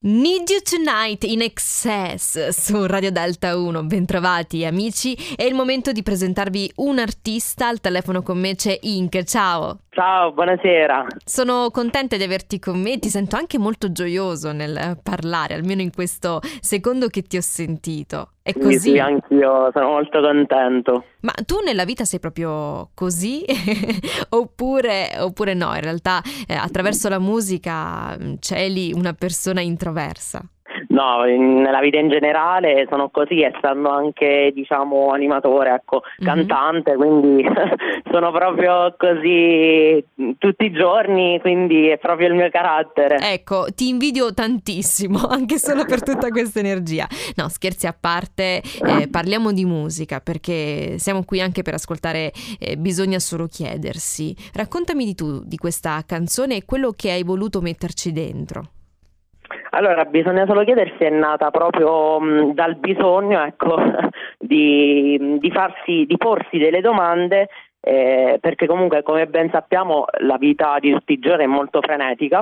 Need You Tonight in Excess su Radio Delta 1. Bentrovati amici, è il momento di presentarvi un artista. Al telefono con me c'è Ink. Ciao. Ciao, buonasera. Sono contenta di averti con me, ti sento anche molto gioioso nel parlare, almeno in questo secondo che ti ho sentito. È così? Sì, sì, anch'io sono molto contento. Ma tu nella vita sei proprio così? oppure, oppure, no? In realtà eh, attraverso la musica mm, celi una persona introversa? No, in, nella vita in generale sono così, essendo anche diciamo animatore, ecco, mm-hmm. cantante, quindi sono proprio così tutti i giorni, quindi è proprio il mio carattere. Ecco, ti invidio tantissimo, anche solo per tutta questa energia. No, scherzi a parte, eh, parliamo di musica, perché siamo qui anche per ascoltare eh, Bisogna solo chiedersi. Raccontami di tu, di questa canzone e quello che hai voluto metterci dentro. Allora, bisogna solo chiedersi, è nata proprio mh, dal bisogno ecco, di, di, farsi, di porsi delle domande eh, perché comunque come ben sappiamo la vita di tutti i giorni è molto frenetica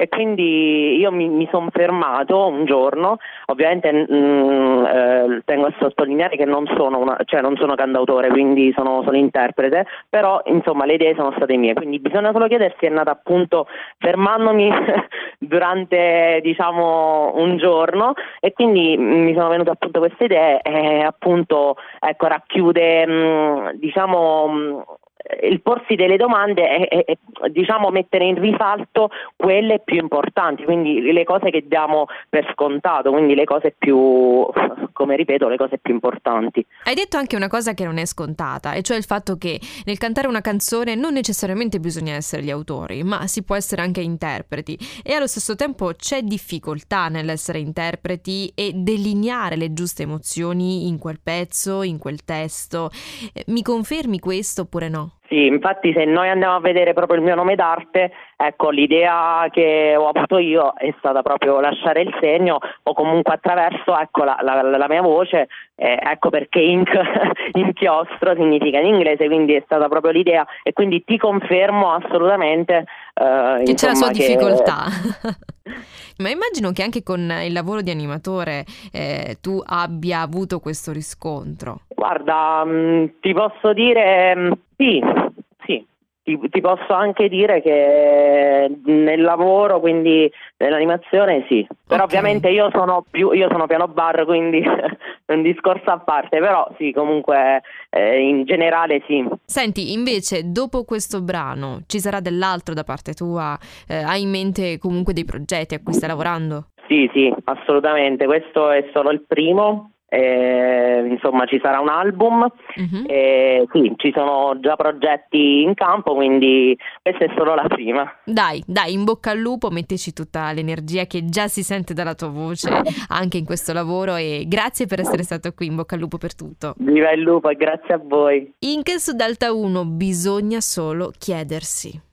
e quindi io mi, mi sono fermato un giorno, ovviamente mh, mm, eh, tengo a sottolineare che non sono, una, cioè non sono cantautore, quindi sono, sono, interprete, però insomma le idee sono state mie, quindi bisogna solo chiedersi, è nata appunto fermandomi durante diciamo un giorno. E quindi mi sono venute appunto queste idee e appunto ecco racchiude mh, mm, diciamo mh, il porsi delle domande è, è, è, diciamo mettere in risalto quelle più importanti, quindi le cose che diamo per scontato, quindi le cose più, come ripeto, le cose più importanti. Hai detto anche una cosa che non è scontata, e cioè il fatto che nel cantare una canzone non necessariamente bisogna essere gli autori, ma si può essere anche interpreti e allo stesso tempo c'è difficoltà nell'essere interpreti e delineare le giuste emozioni in quel pezzo, in quel testo. Eh, mi confermi questo oppure no? Sì, infatti se noi andiamo a vedere proprio il mio nome d'arte, ecco l'idea che ho avuto io è stata proprio lasciare il segno o comunque attraverso ecco, la, la, la, mia voce, eh, ecco perché ink, inchiostro significa in inglese, quindi è stata proprio l'idea e quindi ti confermo assolutamente eh, che c'è la sua che... difficoltà. Ma immagino che anche con il lavoro di animatore eh, tu abbia avuto questo riscontro. Guarda, mm, ti posso dire mm, sì, sì. Ti, ti, posso anche dire che nel lavoro, quindi nell'animazione, sì. Però okay. ovviamente io sono, più, io sono piano bar, quindi è un discorso a parte, però sì, comunque eh, in generale sì. Senti, invece, dopo questo brano ci sarà dell'altro da parte tua? Eh, hai in mente comunque dei progetti a cui stai lavorando? Sì, sì, assolutamente. Questo è solo il primo eh, insomma ci sarà un album, uh-huh. eh, sì, ci sono già progetti in campo, quindi questa è solo la prima. Dai, dai, in bocca al lupo, metteci tutta l'energia che già si sente dalla tua voce anche in questo lavoro e grazie per essere stato qui, in bocca al lupo per tutto. Viva il lupo e grazie a voi. In che su Delta 1 bisogna solo chiedersi.